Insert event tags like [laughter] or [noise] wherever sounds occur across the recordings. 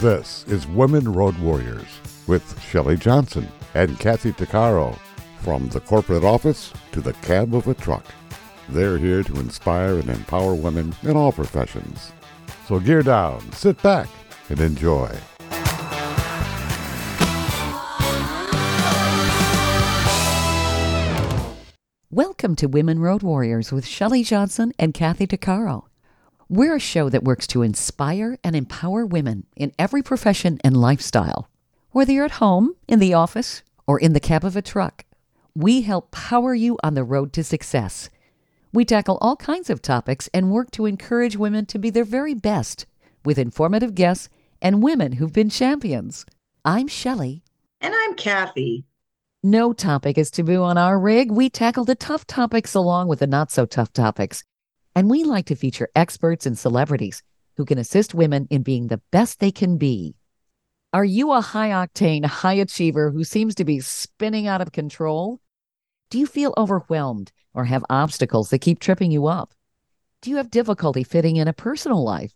This is Women Road Warriors with Shelley Johnson and Kathy Tuccaro From the corporate office to the cab of a truck, they're here to inspire and empower women in all professions. So gear down, sit back, and enjoy. Welcome to Women Road Warriors with Shelley Johnson and Kathy Tuccaro. We're a show that works to inspire and empower women in every profession and lifestyle. Whether you're at home, in the office, or in the cab of a truck, we help power you on the road to success. We tackle all kinds of topics and work to encourage women to be their very best with informative guests and women who've been champions. I'm Shelley. And I'm Kathy. No topic is taboo on our rig. We tackle the tough topics along with the not so tough topics. And we like to feature experts and celebrities who can assist women in being the best they can be. Are you a high octane, high achiever who seems to be spinning out of control? Do you feel overwhelmed or have obstacles that keep tripping you up? Do you have difficulty fitting in a personal life?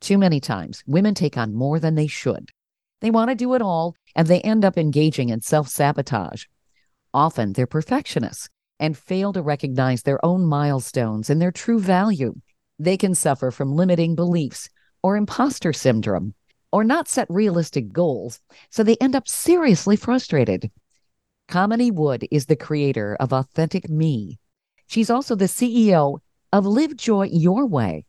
Too many times, women take on more than they should. They want to do it all, and they end up engaging in self sabotage. Often they're perfectionists and fail to recognize their own milestones and their true value. They can suffer from limiting beliefs or imposter syndrome or not set realistic goals, so they end up seriously frustrated. Kamini Wood is the creator of AuthenticMe. She's also the CEO of Live Joy Your Way.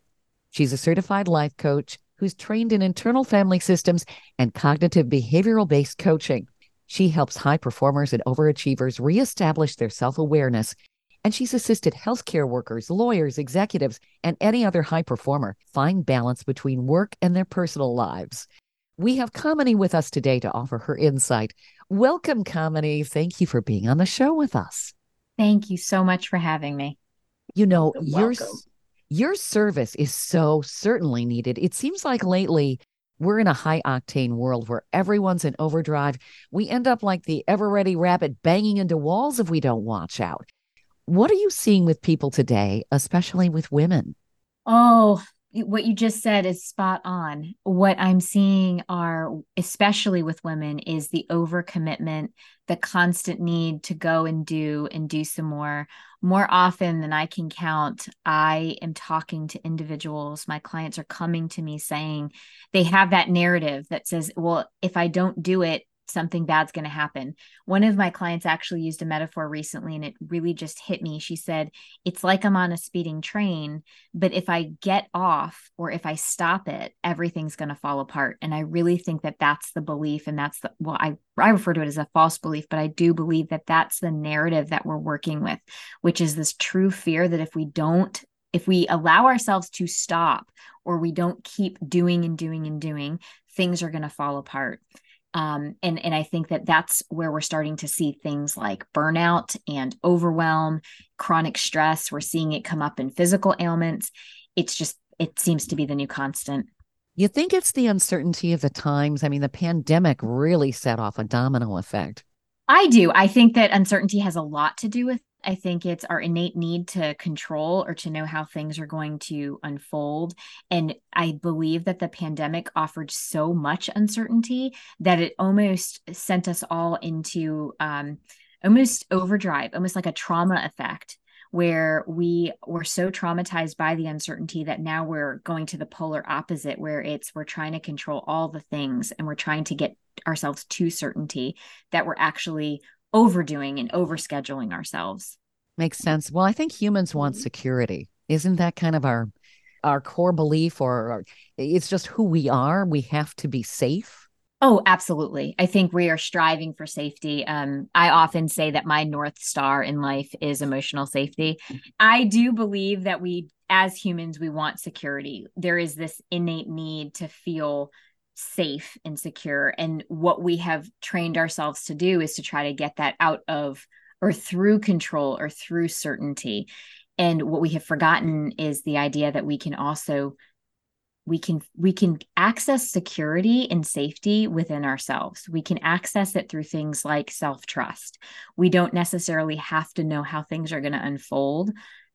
She's a certified life coach who's trained in internal family systems and cognitive behavioral based coaching. She helps high performers and overachievers reestablish their self awareness. And she's assisted healthcare workers, lawyers, executives, and any other high performer find balance between work and their personal lives. We have Kamini with us today to offer her insight. Welcome, Kamini. Thank you for being on the show with us. Thank you so much for having me. You know, your your service is so certainly needed. It seems like lately we're in a high octane world where everyone's in overdrive. We end up like the ever ready rabbit banging into walls if we don't watch out. What are you seeing with people today, especially with women? Oh, what you just said is spot on. What I'm seeing are, especially with women, is the overcommitment, the constant need to go and do and do some more. More often than I can count, I am talking to individuals. My clients are coming to me saying they have that narrative that says, well, if I don't do it, something bad's going to happen. One of my clients actually used a metaphor recently and it really just hit me. She said, It's like I'm on a speeding train, but if I get off or if I stop it, everything's going to fall apart. And I really think that that's the belief. And that's the, well, I, I refer to it as a false belief, but I do believe that that's the narrative that we're working with, which is this true fear that if we don't if we allow ourselves to stop or we don't keep doing and doing and doing, things are going to fall apart. Um, and and I think that that's where we're starting to see things like burnout and overwhelm, chronic stress. We're seeing it come up in physical ailments. It's just it seems to be the new constant. You think it's the uncertainty of the times? I mean, the pandemic really set off a domino effect. I do. I think that uncertainty has a lot to do with I think it's our innate need to control or to know how things are going to unfold. And I believe that the pandemic offered so much uncertainty that it almost sent us all into um, almost overdrive, almost like a trauma effect where we were so traumatized by the uncertainty that now we're going to the polar opposite where it's we're trying to control all the things and we're trying to get ourselves to certainty that we're actually overdoing and overscheduling ourselves. Makes sense. Well, I think humans want mm-hmm. security. Isn't that kind of our our core belief or, or it's just who we are? We have to be safe. Oh, absolutely. I think we are striving for safety. Um, I often say that my North Star in life is emotional safety. I do believe that we, as humans, we want security. There is this innate need to feel safe and secure. And what we have trained ourselves to do is to try to get that out of or through control or through certainty. And what we have forgotten is the idea that we can also we can we can access security and safety within ourselves we can access it through things like self-trust we don't necessarily have to know how things are going to unfold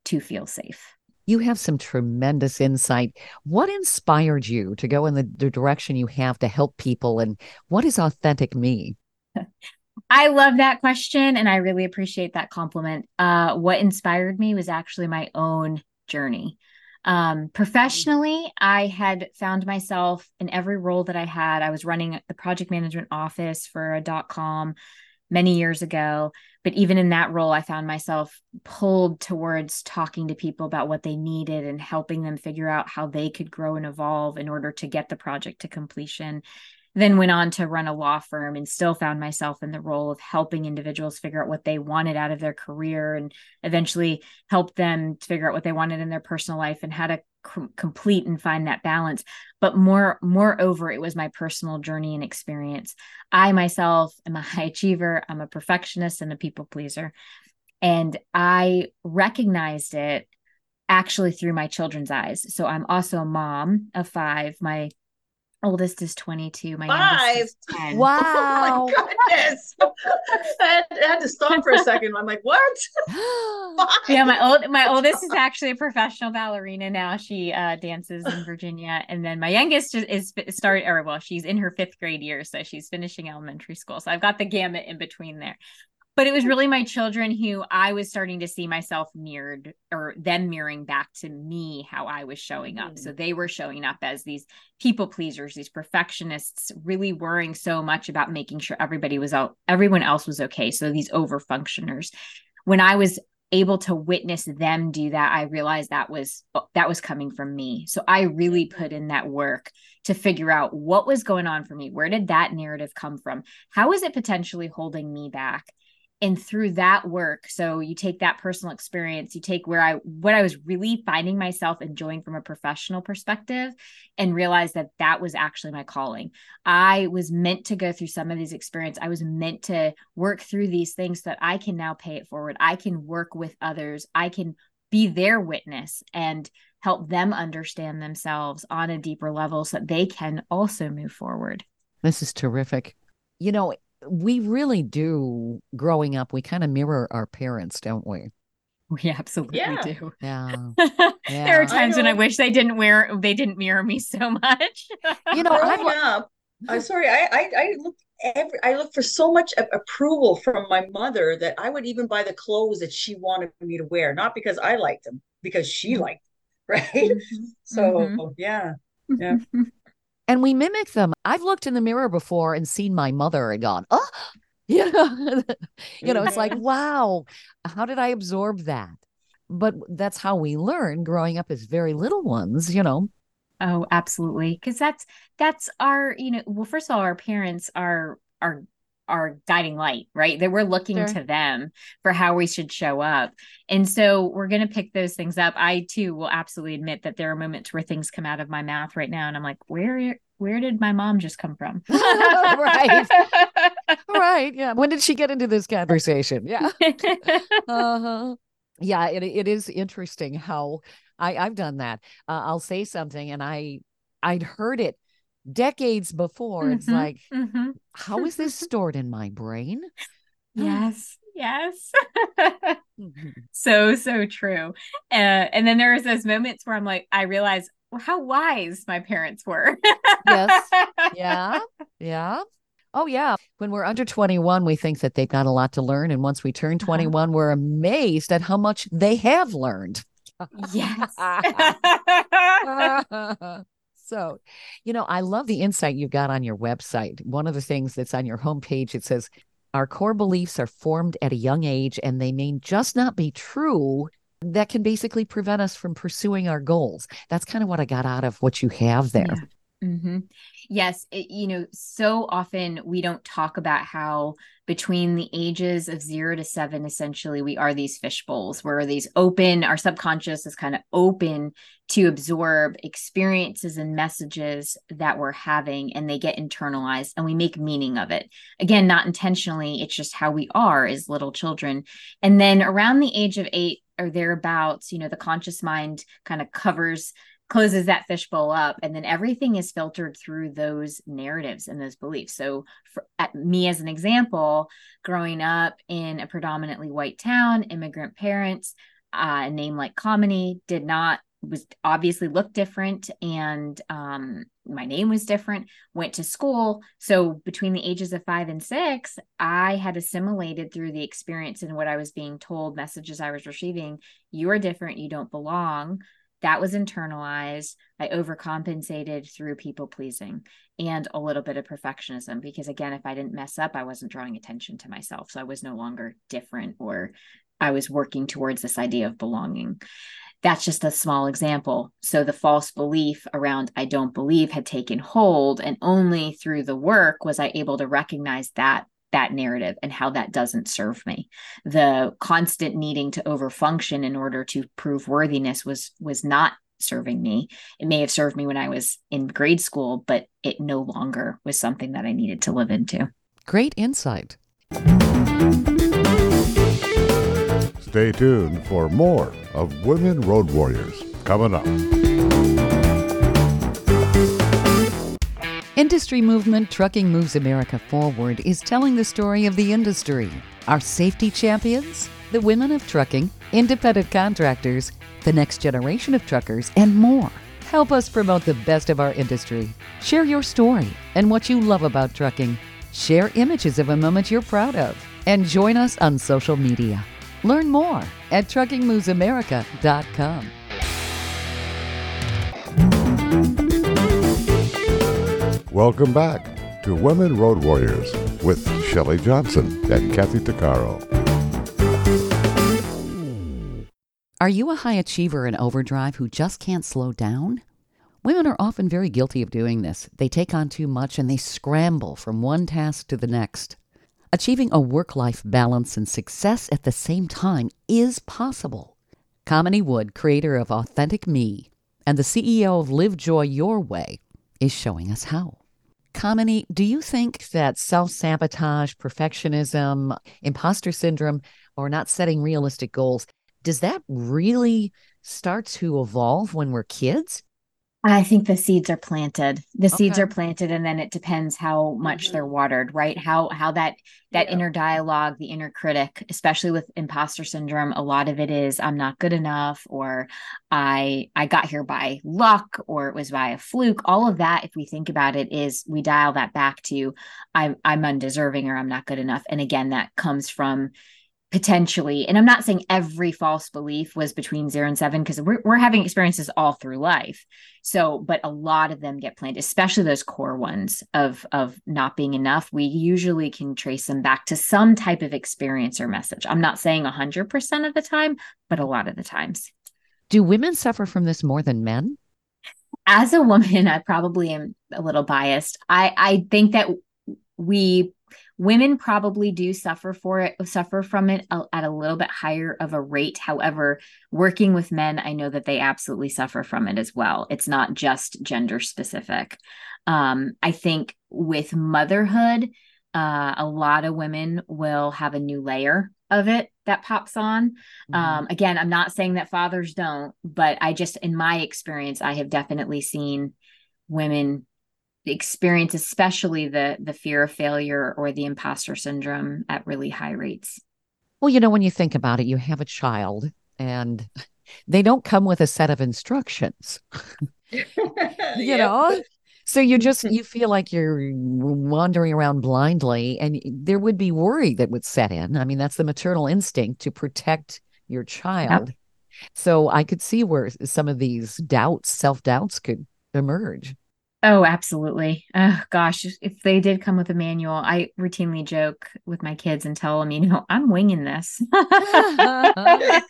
to feel safe You have some tremendous insight. What inspired you to go in the, the direction you have to help people? And what is AuthenticMe? I love that question and I really appreciate that compliment. Uh, what inspired me was actually my own journey. Um, professionally, I had found myself in every role that I had. I was running the project management office for a dot com many years ago. But even in that role, I found myself pulled towards talking to people about what they needed and helping them figure out how they could grow and evolve in order to get the project to completion. Then went on to run a law firm and still found myself in the role of helping individuals figure out what they wanted out of their career and eventually help them figure out what they wanted in their personal life and how to c- complete and find that balance. But more moreover it was my personal journey and experience. I myself am a [laughs] high achiever. I'm a perfectionist and a people pleaser. And i recognized it actually through my children's eyes. So i'm also a mom of five. My oldest is 22 my five youngest is 10. Wow. oh my goodness. [laughs] I, had, I had to stop for a second. I'm like what? [gasps] Five? yeah my old my oldest is actually a professional ballerina now. She uh, dances in virginia. And then my youngest is, is started or well she's in her fifth grade year so she's finishing elementary school. So i've got the gamut in between there but it was really my children who I was starting to see myself mirrored or them mirroring back to me how I was showing up. Mm. So they were showing up as these people pleasers, these perfectionists, really worrying so much about making sure everybody was out, everyone else was okay. So these over functioners. When I was able to witness them do that, I realized that was that was coming from me. So I really mm-hmm. put in that work to figure out what was going on for me. Where did that narrative come from? How is it potentially holding me back? And through that work so you take that personal experience you take where i what i was really finding myself enjoying from a professional perspective and realize that that was actually my calling. I was meant to go through some of these experiences i was meant to work through these things so that i can now pay it forward i can work with others i can be their witness and help them understand themselves on a deeper level so that they can also move forward. This is terrific. You know we really do growing up we kind of mirror our parents don't we we absolutely Yeah. do yeah [laughs] there are Yeah. times when i wish they didn't wear they didn't mirror me so much you know growing I, up i'm sorry i i, I look every i look for so much approval from my mother that i would even buy the clothes that she wanted me to wear not because i liked them because she liked them [laughs] right Mhm, so mhm. yeah Yeah. [laughs] and we mimic them. I've looked in the mirror before and seen my mother and gone oh [laughs] you know [laughs] you know it's like [laughs] wow how did i absorb that? But that's how we learn growing up as very little ones you know? Oh, absolutely. Because that's that's our, you know, well, first of all, our parents are are our guiding light, right? That we're looking Sure. to them for how we should show up. And so we're gonna pick those things up. I too will absolutely admit that there are moments where things come out of my mouth right now, and I'm like, where where did my mom just come from? [laughs] Right. [laughs] right yeah when did she get into this conversation yeah [laughs] uh-huh yeah it, it is interesting how i i've done that uh, i'll say something and i i'd heard it decades before it's Mhm, like mhm. how is this [laughs] stored in my brain Yes. Yes. [laughs] Mhm. so so true uh, and then there's those moments where i'm like i realize well, how wise my parents were Yes. [laughs] yeah yeah oh yeah when we're under 21 we think that they've got a lot to learn and once we turn 21 we're amazed at how much they have learned yes so, you know, I love the insight you've got on your website. One of the things that's on your homepage, it says, Our core beliefs are formed at a young age and they may just not be true. That can basically prevent us from pursuing our goals. That's kind of what I got out of what you have there. Hmm Yes, it, you know, so often we don't talk about how between the ages of zero to seven, essentially, we are these fish bowls where these open, our subconscious is kind of open to absorb experiences and messages that we're having, and they get internalized and we make meaning of it. Again, not intentionally, it's just how we are as little children. And then around the age of eight or thereabouts, you know, the conscious mind kind of covers closes that fishbowl up and then everything is filtered through those narratives and those beliefs. So for me as an example growing up in a predominantly white town immigrant parents uh, a name like Kamini did not was obviously looked different and um, my name was different went to school. So between the ages of five and six i had assimilated through the experience and what i was being told messages i was receiving you're different you don't belong that was internalized. I overcompensated through people pleasing and a little bit of perfectionism because again if i didn't mess up i wasn't drawing attention to myself. So i was no longer different or i was working towards this idea of belonging. That's just a small example. So the false belief around I don't believe had taken hold and only through the work was I able to recognize that that narrative and how that doesn't serve me. The constant needing to overfunction in order to prove worthiness was was not serving me. It may have served me when I was in grade school, but it no longer was something that I needed to live into. Great insight. Stay tuned for more of Women Road Warriors coming up. Industry movement Trucking Moves America Forward is telling the story of the industry. Our safety champions, the women of trucking, independent contractors, the next generation of truckers, and more. Help us promote the best of our industry. Share your story and what you love about trucking. Share images of a moment you're proud of. And join us on social media. Learn more at truckingmovesamerica.com. Welcome back to Women Road Warriors with Shelley Johnson and Kathy Tuccaro. Are you a high achiever in overdrive who just can't slow down? Women are often very guilty of doing this. They take on too much and they scramble from one task to the next. Achieving a work life balance and success at the same time is possible. Kamini Wood, creator of AuthenticMe and the CEO of Live Joy Your Way, is showing us how. Kamini, do you think that self sabotage, perfectionism, imposter syndrome, or not setting realistic goals, does that really start to evolve when we're kids? I think the seeds are planted. The okay. seeds are planted and then it depends how much mm-hmm. they're watered, right? How how that that yeah. inner dialogue, the inner critic, especially with imposter syndrome, a lot of it is I'm not good enough or I I got here by luck or it was by a fluke. All of that if we think about it is we dial that back to I I'm undeserving or I'm not good enough. And again that comes from potentially and i'm not saying every false belief was between zero and seven because we're, we're having experiences all through life. So but a lot of them get planted especially those core ones of of not being enough. We usually can trace them back to some type of experience or message. I'm not saying 100% of the time but a lot of the times. Do women suffer from this more than men? As a woman i probably am a little biased. I i think that we women probably do suffer for it suffer from it at a little bit higher of a rate. However working with men i know that they absolutely suffer from it as well. It's not just gender specific. Um, i think with motherhood uh, a lot of women will have a new layer of it that pops on. Mm-hmm. um, again i'm not saying that fathers don't but i just in my experience i have definitely seen women experience especially the the fear of failure or the imposter syndrome at really high rates. Well you know when you think about it you have a child and they don't come with a set of instructions. [laughs] You yep. know? So you just you feel like you're wandering around blindly and there would be worry that would set in. I mean that's the maternal instinct to protect your child. Yep. so i could see where some of these doubts self-doubts could emerge Oh, absolutely. Oh, gosh, if they did come with a manual, I routinely joke with my kids and tell them, you know, I'm winging this. [laughs] [laughs] yeah.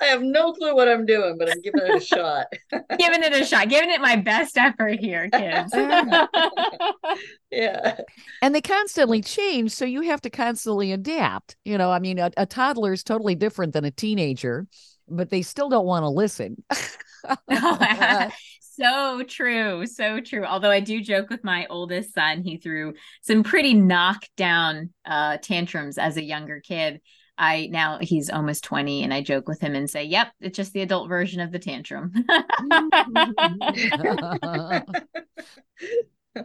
I have no clue what I'm doing, but I'm giving it a shot. [laughs] giving it a shot, giving it my best effort here, kids. yeah. And they constantly change. So you have to constantly adapt. You know, I mean, a, a toddler is totally different than a teenager, but they still don't want to listen. Oh, uh, so true so true. Although i do joke with my oldest son he threw some pretty knockdown uh tantrums as a younger kid. I now he's almost 20 and i joke with him and say yep it's just the adult version of the tantrum. [laughs] [laughs]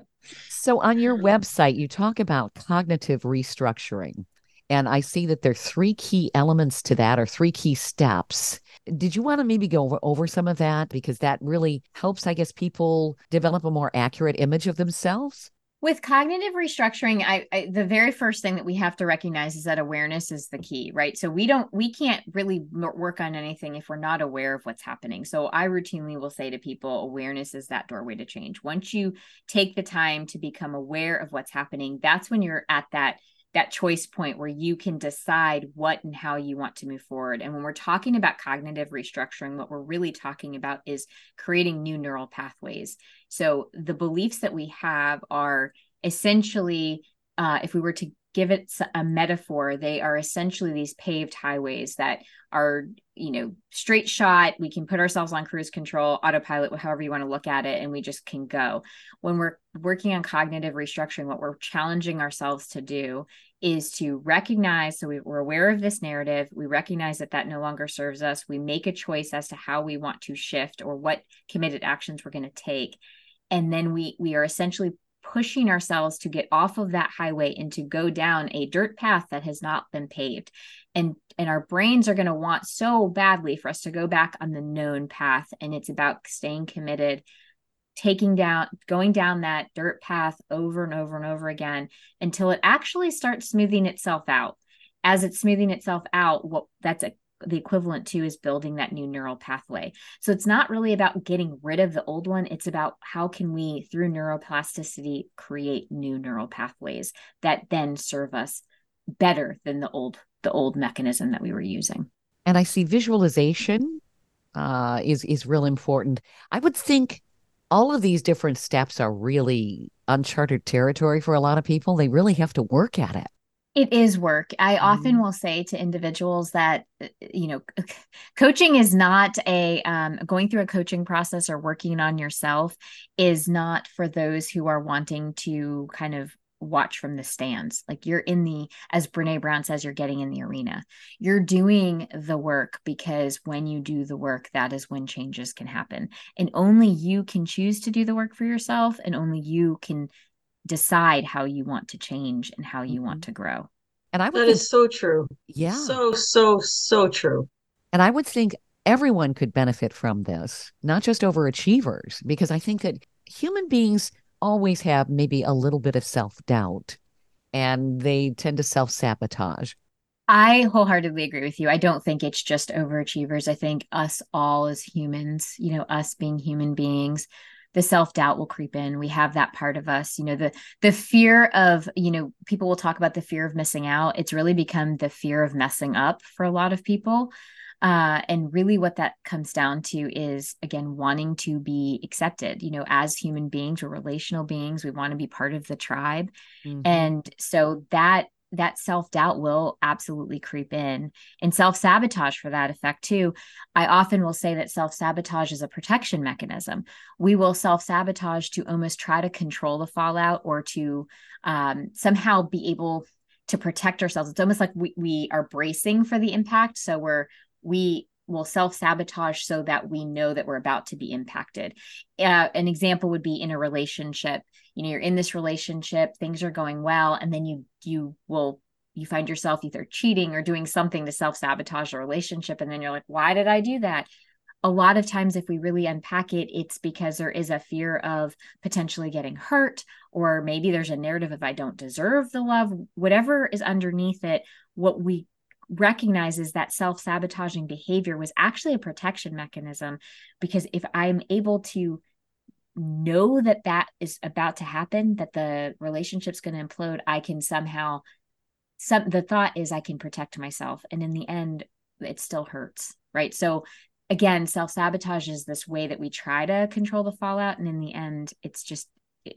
So on your website you talk about cognitive restructuring And I see that there are three key elements to that or three key steps. Did you want to maybe go over, over some of that? Because that really helps, I guess, people develop a more accurate image of themselves with cognitive restructuring I, I, the very first thing that we have to recognize is that awareness is the key right so we don't we can't really work on anything if we're not aware of what's happening so i routinely will say to people awareness is that doorway to change once you take the time to become aware of what's happening that's when you're at that that choice point where you can decide what and how you want to move forward. And when we're talking about cognitive restructuring, what we're really talking about is creating new neural pathways. So the beliefs that we have are essentially, uh, if we were to give it a metaphor, they are essentially these paved highways that are, you know, straight shot. We can put ourselves on cruise control, autopilot, however you want to look at it, and we just can go. When we're working on cognitive restructuring, what we're challenging ourselves to do is to recognize so we, we're aware of this narrative we recognize that that no longer serves us we make a choice as to how we want to shift or what committed actions we're going to take and then we we are essentially pushing ourselves to get off of that highway and to go down a dirt path that has not been paved. And and our brains are going to want so badly for us to go back on the known path. And it's about staying committed taking down going down that dirt path over and over and over again until it actually starts smoothing itself out. As it's smoothing itself out what that's a, the equivalent to is building that new neural pathway so it's not really about getting rid of the old one it's about how can we through neuroplasticity create new neural pathways that then serve us better than the old the old mechanism that we were using and i see visualization uh, is is real important i would think all of these different steps are really uncharted territory for a lot of people. They really have to work at it. It is work. I mm. often will say to individuals that, you know, coaching is not a um, going through a coaching process or working on yourself is not for those who are wanting to kind of watch from the stands. Like you're in the, as Brene Brown says, you're getting in the arena. You're doing the work because when you do the work, that is when changes can happen. And only you can choose to do the work for yourself, and only you can decide how you want to change and how you mm-hmm. want to grow. And I would that think, is so true. Yeah. So, so, so true. And I would think everyone could benefit from this, not just overachievers, because I think that human beings always have maybe a little bit of self doubt and they tend to self sabotage. I wholeheartedly agree with you. I don't think it's just overachievers. I think us all as humans, you know, us being human beings, the self-doubt will creep in. We have that part of us, you know, the the fear of, you know, people will talk about the fear of missing out. It's really become the fear of messing up for a lot of people. Uh, and really, what that comes down to is, again, wanting to be accepted. You know, as human beings, we're relational beings. We want to be part of the tribe. Mm-hmm. And so that that self doubt will absolutely creep in and self sabotage for that effect too. I often will say that self sabotage is a protection mechanism. We will self sabotage to almost try to control the fallout or to um, somehow be able to protect ourselves. It's almost like we, we are bracing for the impact. So we're we will self sabotage so that we know that we're about to be impacted. Uh, an example would be in a relationship. You know, you're in this relationship, things are going well, and then you you will you find yourself either cheating or doing something to self sabotage a relationship, and then you're like, why did I do that? A lot of times, if we really unpack it, it's because there is a fear of potentially getting hurt, or maybe there's a narrative of I don't deserve the love, whatever is underneath it. What we recognizes that self sabotaging behavior was actually a protection mechanism because if I'm able to know that that is about to happen, that the relationship's going to implode, I can somehow, some the thought is I can protect myself. And in the end, it still hurts. Right. So again, self sabotage is this way that we try to control the fallout. And in the end, it's just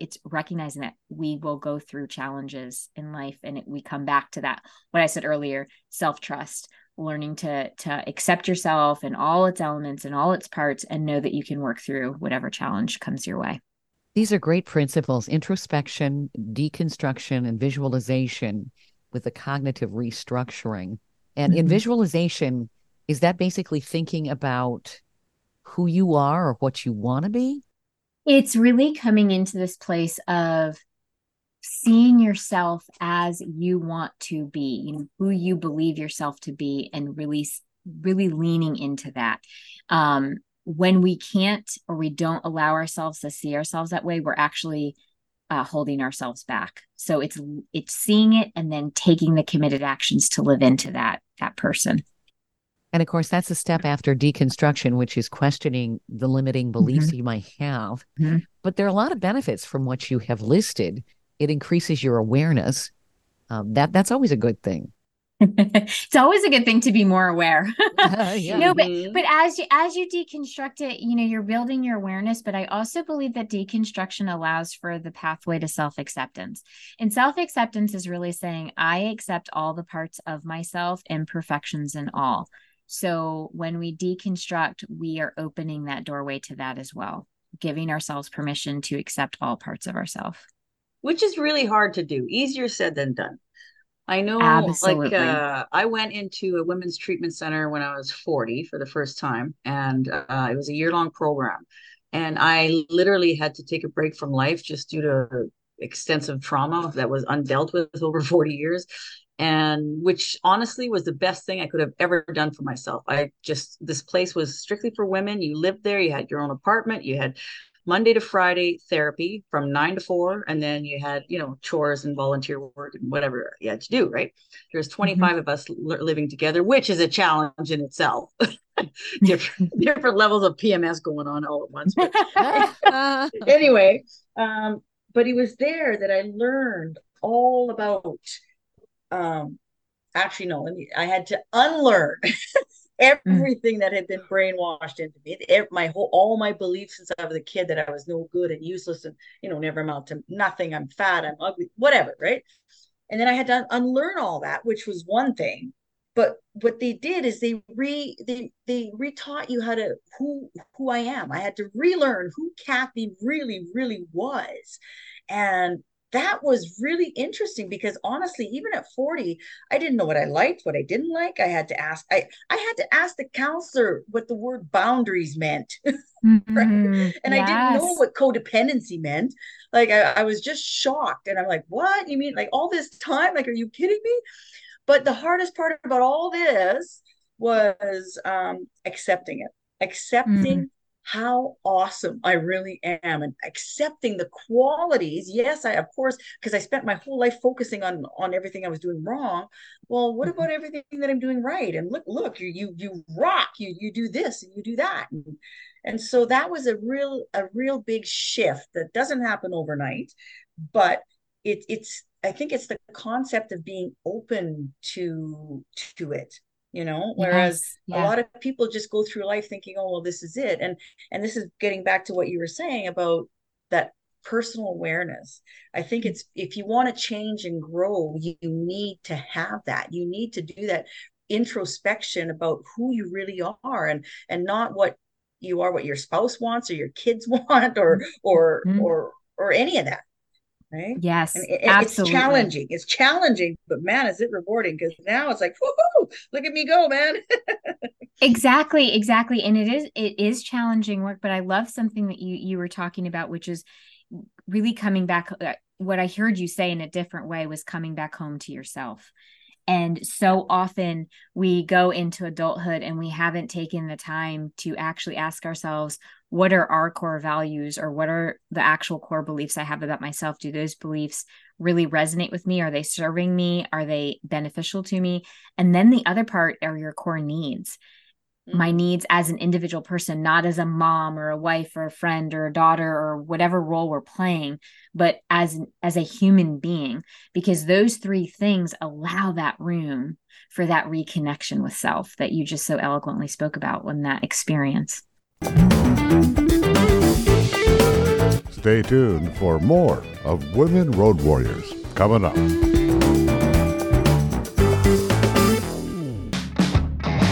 it's recognizing that we will go through challenges in life and it, we come back to that what i said earlier self-trust learning to to accept yourself and all its elements and all its parts and know that you can work through whatever challenge comes your way. These are great principles introspection deconstruction and visualization with the cognitive restructuring. And mm-hmm. in visualization is that basically thinking about who you are or what you want to be it's really coming into this place of seeing yourself as you want to be, you know, who you believe yourself to be, and really really leaning into that. Um, when we can't or we don't allow ourselves to see ourselves that way, we're actually uh, holding ourselves back. So it's it's seeing it and then taking the committed actions to live into that that person. And of course, that's a step after deconstruction, which is questioning the limiting beliefs mm-hmm. you might have. Mm-hmm. But there are a lot of benefits from what you have listed. It increases your awareness. Um, that that's always a good thing. [laughs] it's always a good thing to be more aware. uh, [laughs] [laughs] yeah. No, but mm-hmm. but as you as you deconstruct it, you know, you're building your awareness. But I also believe that deconstruction allows for the pathway to self acceptance. And self acceptance is really saying I accept all the parts of myself, imperfections and all. So when we deconstruct, we are opening that doorway to that as well, giving ourselves permission to accept all parts of ourselves. Which is really hard to do. Easier said than done. I know, Absolutely. like, uh, I went into a women's treatment center when I was 40 for the first time, and uh, it was a year long program. And I literally had to take a break from life just due to extensive trauma that was undealt with over 40 years. And which honestly was the best thing I could have ever done for myself. I just, this place was strictly for women. You lived there, you had your own apartment, you had Monday to Friday therapy from nine to four, and then you had you know chores and volunteer work and whatever you had to do. Right? There's 25 mm-hmm. of us living together, which is a challenge in itself. [laughs] [laughs] different different levels of PMS going on all at once. But [laughs] anyway, um, but it was there that I learned all about. Um, actually, no, let me. I had to unlearn [laughs] everything mm. that had been brainwashed into me my whole all my beliefs since i was a kid that i was no good and useless and you know never amount to nothing i'm fat i'm ugly whatever right and then i had to unlearn all that which was one thing but what they did is they re they they retaught you how to who who i am i had to relearn who kathy really really was and that was really interesting because honestly even at 40 i didn't know what i liked what i didn't like i had to ask i i had to ask the counselor what the word boundaries meant [laughs] mm-hmm. right? and yes. i didn't know what codependency meant like I, I was just shocked and i'm like what you mean like all this time like are you kidding me but the hardest part about all this was um accepting it accepting mm how awesome I really am and accepting the qualities. Yes, I of course, because I spent my whole life focusing on on everything I was doing wrong. Well, what mm-hmm. about everything that I'm doing right? And look, look, you you you rock, you you do this and you do that. And, and so that was a real a real big shift that doesn't happen overnight, but it it's I think it's the concept of being open to to it you know whereas yes, yeah. a lot of people just go through life thinking oh well this is it and and this is getting back to what you were saying about that personal awareness i think it's if you want to change and grow you, you need to have that you need to do that introspection about who you really are and and not what you are what your spouse wants or your kids [laughs] want or or mm-hmm. or or any of that right? Yes, it, absolutely. It's challenging. It's challenging, but man, is it rewarding because now it's like, whoo, look at me go, man. [laughs] exactly, exactly, and it is it is challenging work. But I love something that you you were talking about, which is really coming back. Uh, what I heard you say in a different way was coming back home to yourself. And so often we go into adulthood and we haven't taken the time to actually ask ourselves, what are our core values or what are the actual core beliefs I have about myself? Do those beliefs really resonate with me? Are they serving me? Are they beneficial to me? And then the other part are your core needs my mm-hmm. needs as an individual person, not as a mom or a wife or a friend or a daughter or whatever role we're playing, but as as a human being because those three things allow that room for that reconnection with self that you just so eloquently spoke about in that experience. Stay tuned for more of Women Road Warriors coming up.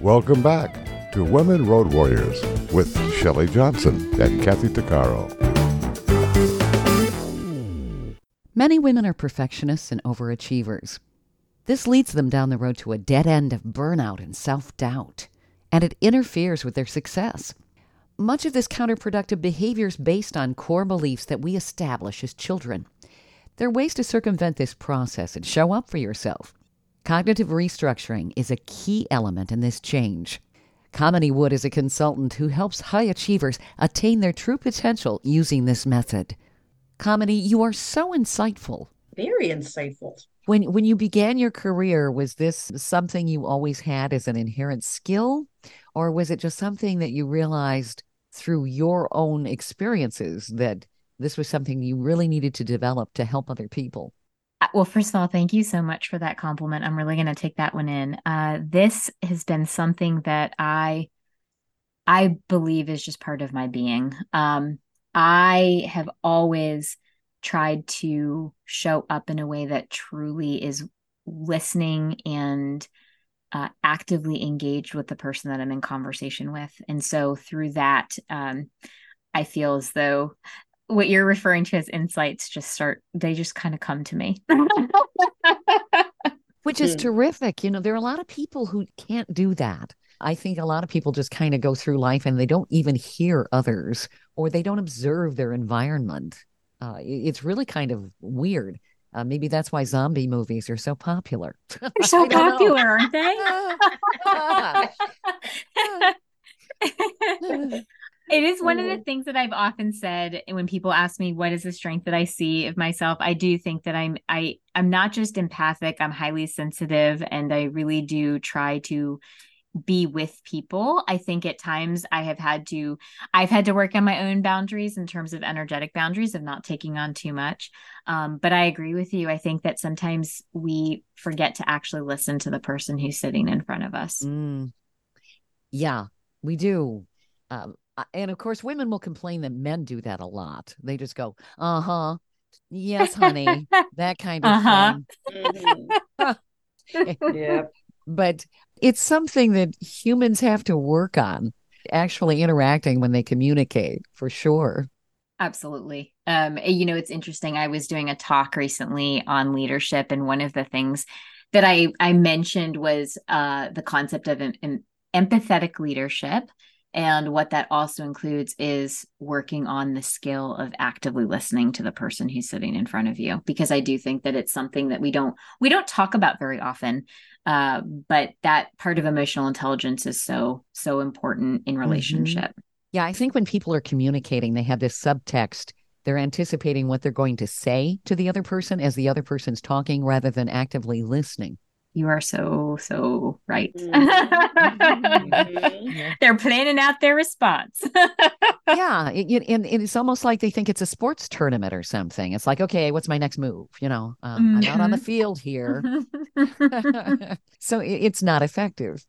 Welcome back to Women Road Warriors with Shelley Johnson and Kathy Tuccaro. Many women are perfectionists and overachievers. This leads them down the road to a dead end of burnout and self doubt, and it interferes with their success. Much of this counterproductive behavior is based on core beliefs that we establish as children. There are ways to circumvent this process and show up for yourself. Cognitive restructuring is a key element in this change. Kamini Wood is a consultant who helps high achievers attain their true potential using this method. Kamini, you are so insightful. Very insightful. When when you began your career, was this something you always had as an inherent skill, or was it just something that you realized through your own experiences that this was something you really needed to develop to help other people? Uh, well, first of all, thank you so much for that compliment. I'm really going to take that one in. Uh, this has been something that I, I believe is just part of my being. Um, I have always tried to show up in a way that truly is listening and uh, actively engaged with the person that I'm in conversation with. And so through that, um, I feel as though what you're referring to as insights just start, they just kind of come to me. [laughs] Which is hmm. terrific. You know, there are a lot of people who can't do that. I think a lot of people just kind of go through life and they don't even hear others or they don't observe their environment. Uh, it's really kind of weird. Uh, maybe that's why zombie movies are so popular. [laughs] They're [laughs] so popular, aren't they? It is one of the things that I've often said when people ask me what is the strength that I see of myself. I do think that I'm I I'm not just empathic, I'm highly sensitive and I really do try to be with people. I think at times I have had to I've had to work on my own boundaries in terms of energetic boundaries of not taking on too much. Um, but I agree with you. I think that sometimes we forget to actually listen to the person who's sitting in front of us. Mm. Yeah, we do. Um, and of course, women will complain that men do that a lot. They just go, "Uh huh, yes, honey," [laughs] that kind of uh-huh. thing. Mm-hmm. [laughs] yep. But it's something that humans have to work on actually interacting when they communicate for sure. Absolutely. Um, you know, it's interesting. I was doing a talk recently on leadership, and one of the things that I I mentioned was uh, the concept of an, an empathetic leadership and what that also includes is working on the skill of actively listening to the person who's sitting in front of you, because I do think that it's something that we don't we don't talk about very often. Uh, but that part of emotional intelligence is so so important in mm-hmm. relationship. Mm-hmm. Yeah, I think when people are communicating, they have this subtext. They're anticipating what they're going to say to the other person as the other person's talking rather than actively listening. You are so, so right. Mm-hmm. [laughs] They're planning out their response. [laughs] yeah. It, and, it's almost like they think it's a sports tournament or something. It's like, okay, what's my next move? You know, um, mm-hmm. I'm out on the mm-hmm. field here. [laughs] so it, it's not effective.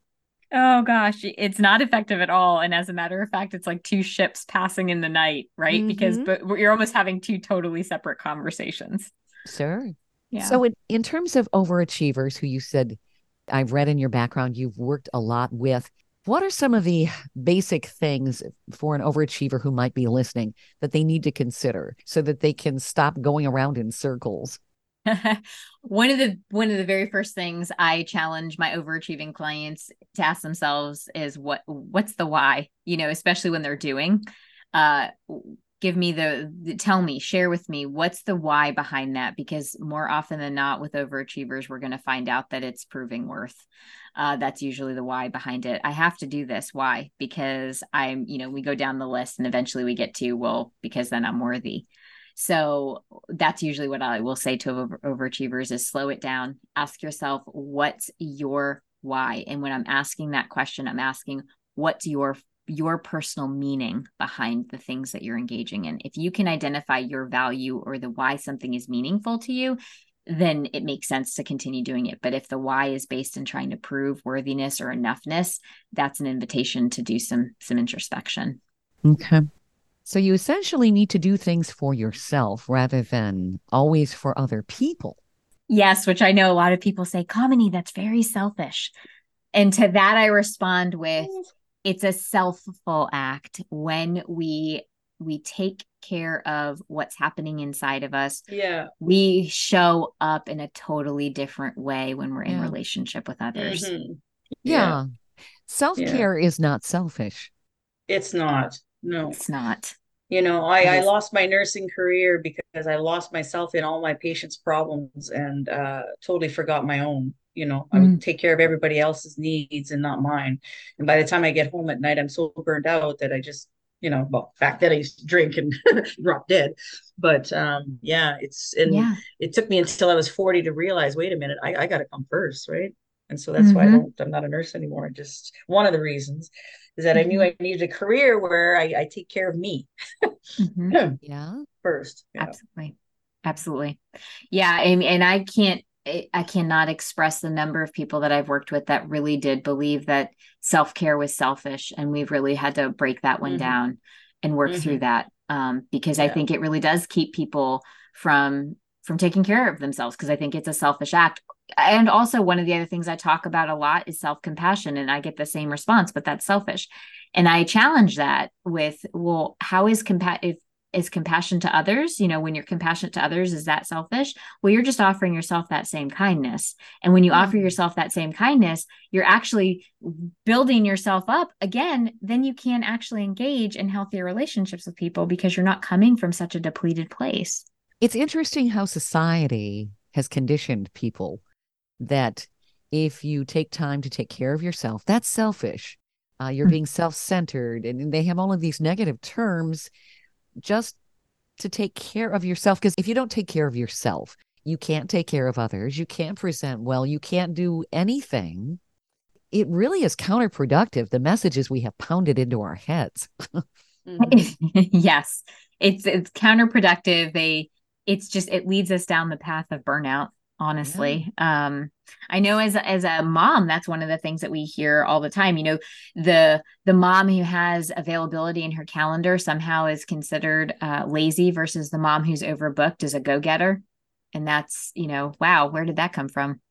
Oh gosh, it's not effective at all. And as a matter of fact, it's like two ships passing in the night, right? Mm-hmm. Because but you're almost having two totally separate conversations. Sure. Yeah. So, in, in terms of overachievers who you said I've read in your background you've worked a lot with, what are some of the basic things for an overachiever who might be listening that they need to consider so that they can stop going around in circles? [laughs] one of the one of the very first things I challenge my overachieving clients to ask themselves is what what's the why, you know, especially when they're doing uh give me the, the, tell me share with me what's the why behind that? Because more often than not with overachievers we're going to find out that it's proving worth uh, that's usually the why behind it. I have to do this. Why? Because i'm you know we go down the list and eventually we get to well because then i'm worthy. So that's usually what i will say to over- overachievers is slow it down. Ask yourself what's your why? And when i'm asking that question i'm asking what's your your personal meaning behind the things that you're engaging in. If you can identify your value or the why something is meaningful to you, then it makes sense to continue doing it. But if the why is based in trying to prove worthiness or enoughness, that's an invitation to do some some introspection. Okay. So you essentially need to do things for yourself rather than always for other people. Yes, which I know a lot of people say, Kamini, that's very selfish. And to that, I respond with, it's a selfful act when we we take care of what's happening inside of us yeah we show up in a totally different way when we're in Yeah. relationship with others Mhm. Yeah. Self care is not selfish. it's not no it's not You know, I, I lost my nursing career because I lost myself in all my patients' problems and uh, totally forgot my own. You know, I would take care of everybody else's needs and not mine. And by the time I get home at night, I'm so burned out that I just, you know, well, back then I used to drink and [laughs] drop dead. But um, yeah, it's and yeah it took me until I was 40 to realize, wait a minute, I, I got to come first, right? And so that's why I Mhm. don't, I'm not a nurse anymore. Just one of the reasons is that I knew I needed a career where I, I take care of me Mhm. [laughs] Yeah. first. you know. absolutely absolutely yeah and, and i can't I- i cannot express the number of people that i've worked with that really did believe that self-care was selfish and we've really had to break that one Mhm. down and work through that um, because i think it really does keep people from from taking care of themselves because i think it's a selfish act. And also one of the other things i talk about a lot is self-compassion and i get the same response but that's selfish. And i challenge that with well how is compa- if is compassion to others? You know when you're compassionate to others is that selfish well you're just offering yourself that same kindness. And when you offer Mhm. yourself that same kindness you're actually building yourself up again then you can actually engage in healthier relationships with people because you're not coming from such a depleted place It's interesting how society has conditioned people that if you take time to take care of yourself, that's selfish. Uh, you're Mm. being self centered. And they have all of these negative terms just to take care of yourself. Because if you don't take care of yourself, you can't take care of others. You can't present well. You can't do anything. It really is counterproductive, the messages we have pounded into our heads. [laughs] Mhm. [laughs] yes it's it's counterproductive they it's just it leads us down the path of burnout honestly. Um i know as a, as a mom that's one of the things that we hear all the time you know the the mom who has availability in her calendar somehow is considered uh, lazy versus the mom who's overbooked is a go-getter. And that's you know wow where did that come from?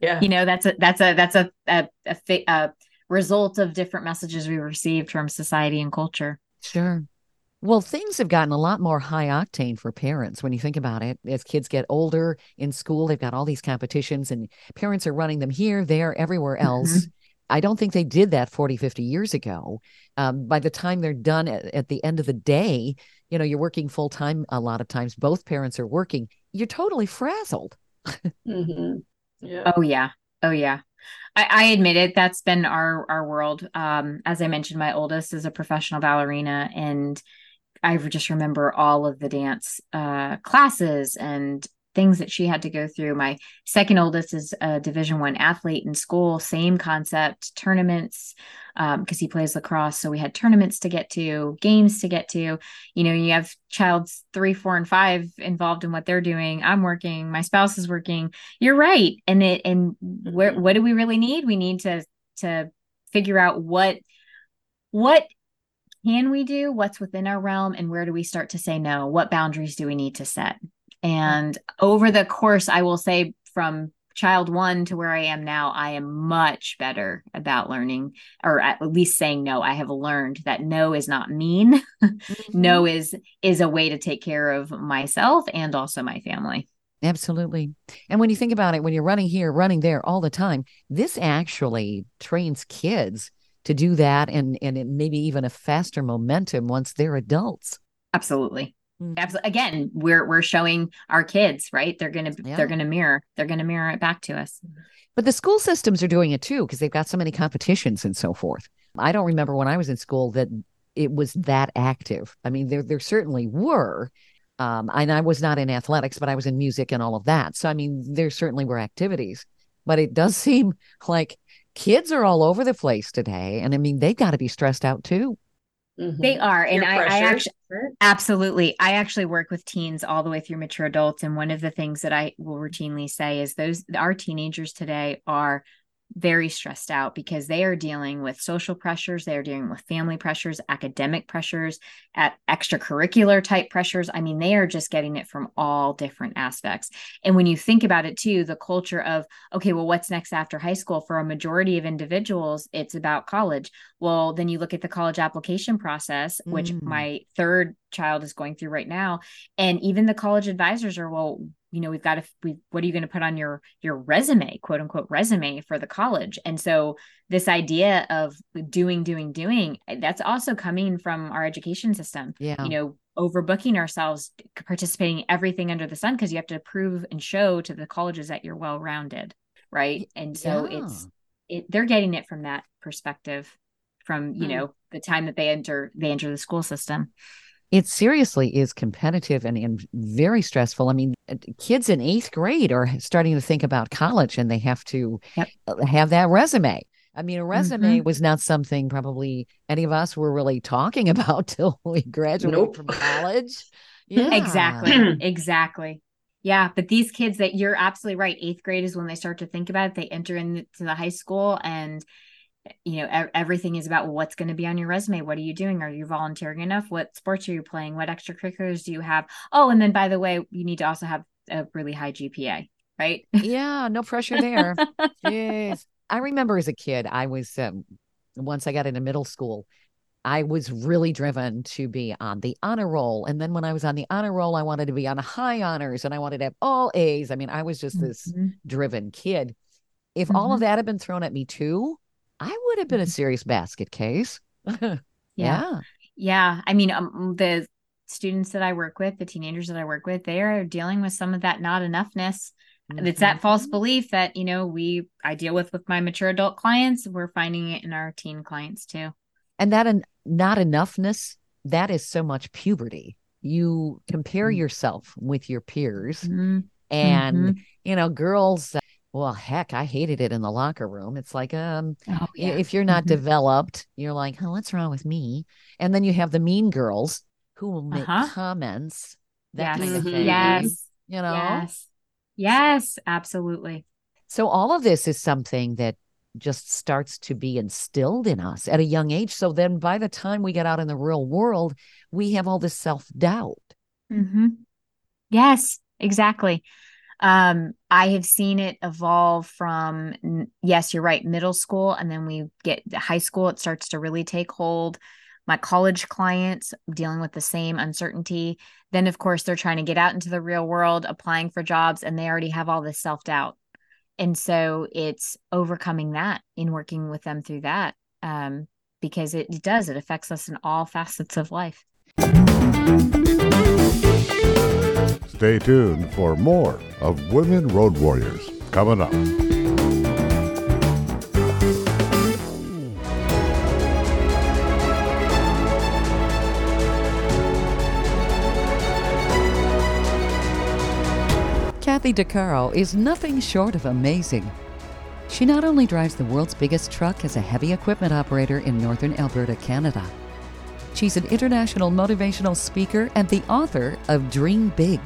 Yeah. you know that's a that's a that's a a, a, a result of different messages we received from society and culture. Sure. Well, things have gotten a lot more high octane for parents when you think about it. As kids get older in school, they've got all these competitions, and parents are running them here, there, everywhere else. I don't think they did that 40, 50 years ago. Um, by the time they're done at, at the end of the day, you know, you're working full time a lot of times, both parents are working, you're totally frazzled. Mhm. Yeah. Oh yeah. Oh yeah. I, I admit it. That's been our our world. Um, as I mentioned, my oldest is a professional ballerina, and I just remember all of the dance uh, classes and things that she had to go through. My second oldest is a Division One athlete in school. Same concept, tournaments, because he plays lacrosse. So we had tournaments to get to, games to get to. You know, you have child's three, four, and five involved in what they're doing. I'm working. My spouse is working. You're right. And it and where Mhm. what do we really need? We need to to figure out what what can we do what's within our realm and where do we start to say no? What boundaries do we need to set? And over the course i will say from child one to where i am now i am much better about learning or at least saying no. I have learned that no is not mean. [laughs] Mm-hmm. No is is a way to take care of myself and also my family. Absolutely. And when you think about it, when you're running here, running there all the time, this actually trains kids to do that and and it maybe even a faster momentum once they're adults. absolutely Mm. absolutely again we're we're showing our kids right they're gonna Yeah. they're gonna mirror they're gonna mirror it back to us But the school systems are doing it too because they've got so many competitions and so forth. I don't remember when I was in school that it was that active. I mean, there there certainly were. Um, and I was not in athletics, but I was in music and all of that. So I mean, there certainly were activities. But it does [laughs] seem like kids are all over the place today. And I mean, they've got to be stressed out too. Mhm. they are and I, I actually? Absolutely. I actually work with teens all the way through mature adults. And one of the things that I will routinely say is those our teenagers today are very stressed out because they are dealing with social pressures, they are dealing with family pressures, academic pressures, at extracurricular type pressures. I mean, they are just getting it from all different aspects. And when you think about it too, the culture of, okay, well, what's next after high school? For a majority of individuals, it's about college. Well, then you look at the college application process, which mm. my third child is going through right now. And even the college advisors are, well, you know we've got to we what are you going to put on your your resume quote unquote resume for the college and so this idea of doing doing doing that's also coming from our education system yeah you know overbooking ourselves participating everything under the sun because you have to prove and show to the colleges that you're well rounded right and so yeah. it's it they're getting it from that perspective from you mm. know the time that they enter they enter the school system it seriously is competitive and, and very stressful. I mean, kids in eighth grade are starting to think about college and they have to yep. Uh, have that resume. I mean, a resume mm-hmm. was not something probably any of us were really talking [laughs] about till we graduated nope. from college. [laughs] Yeah. Exactly. [clears throat] exactly. Yeah. But these kids that you're absolutely right. Eighth grade is when they start to think about it. They enter into the high school and you know everything is about what's going to be on your resume what are you doing are you volunteering enough what sports are you playing what extracurriculars do you have oh and then by the way you need to also have a really high gpa right yeah no pressure there [laughs] Jeez. i remember as a kid i was um, once i got into middle school I was really driven to be on the honor roll. And then when I was on the honor roll, I wanted to be on high honors and I wanted to have all A's. I mean, I was just this mm-hmm. driven kid. If mm-hmm. all of mm-hmm. that had been thrown at me too, I would have been a mm-hmm. serious basket case. [laughs] yeah. yeah. Yeah. I mean, um, the students that I work with, the teenagers that I work with, they are dealing with some of that not enoughness. Mm-hmm. It's that false belief that, you know, we, I deal with with my mature adult clients. We're finding it in our teen clients too. And that en- not enoughness, that is so much puberty. You compare mm-hmm. yourself with your peers. Mm-hmm. And, mm-hmm. you know, girls, well, heck, I hated it in the locker room. It's like, um, oh, yeah. if you're not mm-hmm. developed, you're like, oh, what's wrong with me? And then you have the mean girls who will make uh-huh. comments, that yes. kind of mm-hmm. thing. Yes. You know? Yes. Yes, absolutely. So all of this is something that just starts to be instilled in us at a young age. So then by the time we get out in the real world, we have all this self doubt. Mm-hmm. Yes, exactly. Um, I have seen it evolve from, yes, you're right, middle school. And then we get high school, it starts to really take hold. My college clients dealing with the same uncertainty. Then, of course, they're trying to get out into the real world, applying for jobs, and they already have all this self doubt. And so it's overcoming that in working with them through that um, because it, it does, it affects us in all facets of life. Stay tuned for more of Women Road Warriors coming up. Kathy Tuccaro is nothing short of amazing. She not only drives the world's biggest truck as a heavy equipment operator in northern Alberta, Canada, she's an international motivational speaker and the author of Dream Big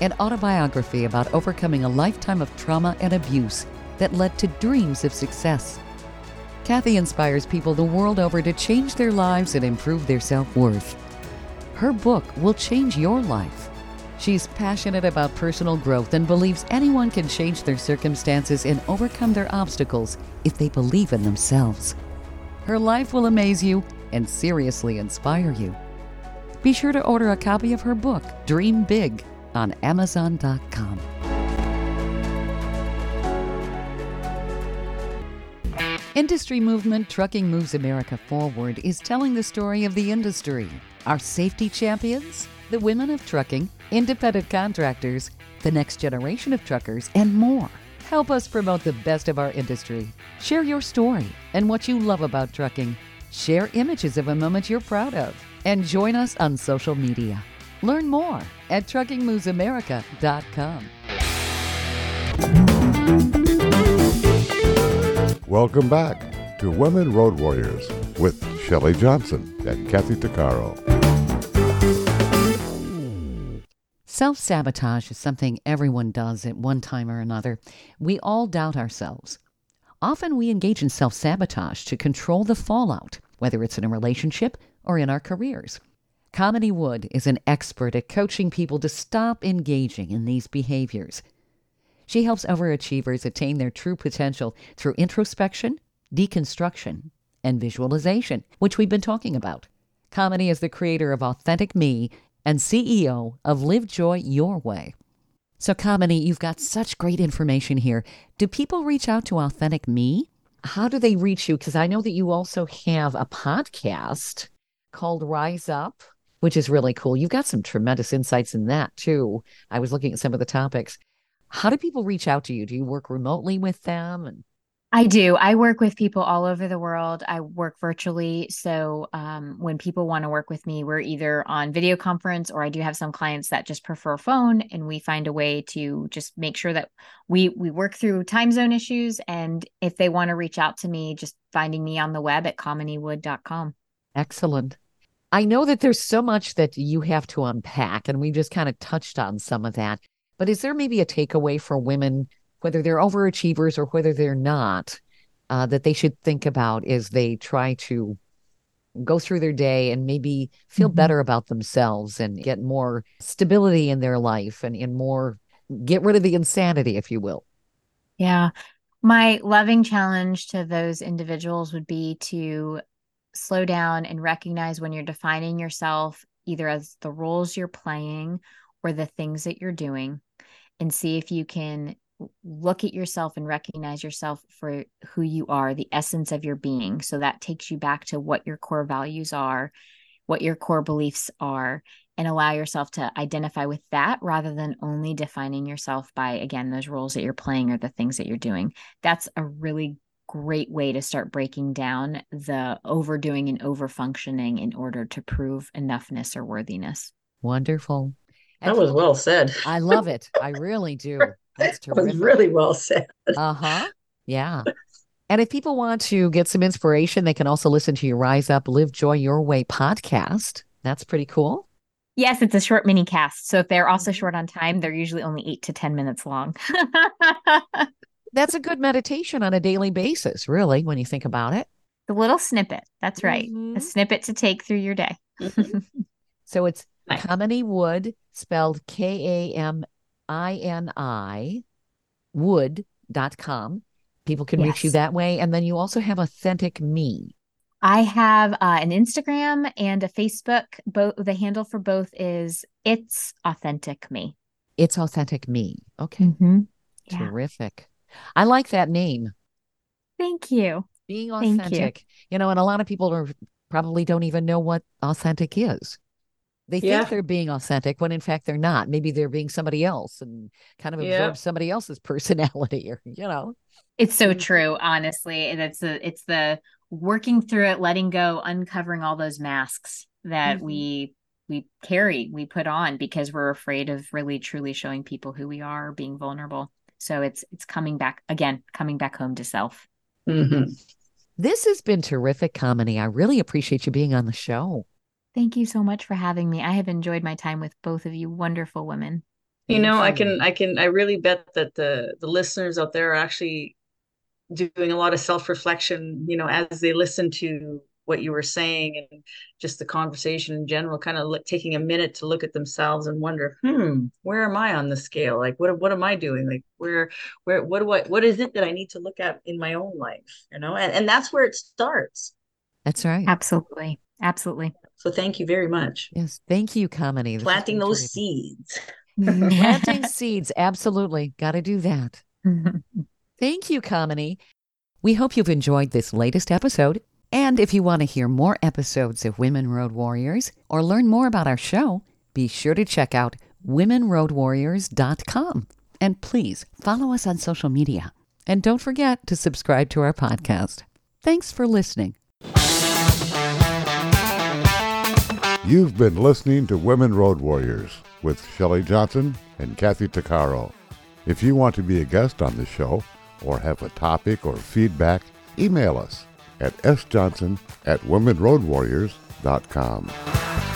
an autobiography about overcoming a lifetime of trauma and abuse that led to dreams of success. Kathy inspires people the world over to change their lives and improve their self worth. Her book will change your life. She's passionate about personal growth and believes anyone can change their circumstances and overcome their obstacles if they believe in themselves. Her life will amaze you and seriously inspire you. Be sure to order a copy of her book, Dream Big on Amazon.com. Industry movement Trucking Moves America Forward is telling the story of the industry, our safety champions, the women of trucking, independent contractors, the next generation of truckers, and more. Help us promote the best of our industry. Share your story and what you love about trucking. Share images of a moment you're proud of. And join us on social media. Learn more at truckingmovesamerica.com. Welcome back to Women Road Warriors with Shelley Johnson and Kathy Tuccaro. Self sabotage is something everyone does at one time or another. We all doubt ourselves. often we engage in self sabotage to control the fallout, whether it's in a relationship or in our careers. Kamini Wood is an expert at coaching people to stop engaging in these behaviors. She helps overachievers attain their true potential through introspection, deconstruction, and visualization, which we've been talking about. Kamini is the creator of AuthenticMe and CEO of Live Joy Your Way. So, Kamini, you've got such great information here. Do people reach out to AuthenticMe? How do they reach you? Because I know that you also have a podcast called Rise Up, which is really cool. You've got some tremendous insights in that too. I was looking at some of the topics. How do people reach out to you? Do you work remotely with them? And I do. I work with people all over the world. I work virtually. So um, when people want to work with me, we're either on video conference or I do have some clients that just prefer phone and we find a way to just make sure that we we work through time zone issues. And if they want to reach out to me, just finding me on the web at kaminiwood.com. Excellent. I know that there's so much that you have to unpack, and we just kind of touched on some of that. But is there maybe a takeaway for women whether they're overachievers or whether they're not, uh, that they should think about as they try to go through their day and maybe feel mm-hmm. better about themselves and get more stability in their life and, and more get rid of the insanity, if you will. Yeah. My loving challenge to those individuals would be to slow down and recognize when you're defining yourself either as the roles you're playing or the things that you're doing and see if you can look at yourself and recognize yourself for who you are, the essence of your being. So that takes you back to what your core values are, what your core beliefs are, and allow yourself to identify with that rather than only defining yourself by, again, those roles that you're playing or the things that you're doing. That's a really great way to start breaking down the overdoing and overfunctioning in order to prove enoughness or worthiness. Wonderful. That was well said. I love it. I really do. [laughs] That's terrific. That was really well said. Uh huh. Yeah. And if people want to get some inspiration, they can also listen to your Rise Up, Live Joy Your Way podcast. That's pretty cool. Yes, it's a short mini cast. So if they're also mm-hmm. short on time, they're usually only eight to 10 minutes long. [laughs] That's a good meditation on a daily basis, really, when you think about it. The little snippet. That's right. Mm-hmm. A snippet to take through your day. [laughs] so it's nice. Kamini Wood, spelled K A M I N I wood.com. People can yes. reach you that way. And then you also have Authentic Me. I have uh, an Instagram and a Facebook. Both the handle for both is It's Authentic Me. It's Authentic Me. Okay. Mm-hmm. Terrific. I like that name. Thank you. Being authentic. You. you know, and a lot of people are probably don't even know what authentic is. They think they're being authentic when in fact they're not. Maybe they're being somebody else and kind of absorb yeah. somebody else's [laughs] personality or, you know. It's so mm-hmm. true, honestly. It's the it's the working through it, letting go, uncovering all those masks that mm-hmm. we we carry, we put on because we're afraid of really truly showing people who we are, being vulnerable. So it's it's coming back again, coming back home to self. Mm-hmm. This has been terrific Kamini. I really appreciate you being on the show. Thank you so much for having me. I have enjoyed my time with both of you wonderful women. You know, I can I can I really bet that the the listeners out there are actually doing a lot of self-reflection, you know, as they listen to what you were saying and just the conversation in general, kind of taking a minute to look at themselves and wonder, hmm, where am I on the scale? Like, what what am I doing? Like, where where what do I what is it that I need to look at in my own life? You know, and and that's where it starts. That's right. Absolutely, absolutely. So thank you very much. Yes, thank you, Kamini. Planting those seeds. [laughs] Planting [laughs] seeds, absolutely. Got to do that. [laughs] thank you, Kamini. We hope you've enjoyed this latest episode. And if you want to hear more episodes of Women Road Warriors or learn more about our show, be sure to check out womenroadwarriors.com. And please follow us on social media. And don't forget to subscribe to our podcast. Thanks for listening. You've been listening to Women Road Warriors with Shelley Johnson and Kathy Tuccaro. If you want to be a guest on the show or have a topic or feedback, email us at sjohnson at womenroadwarriors.com.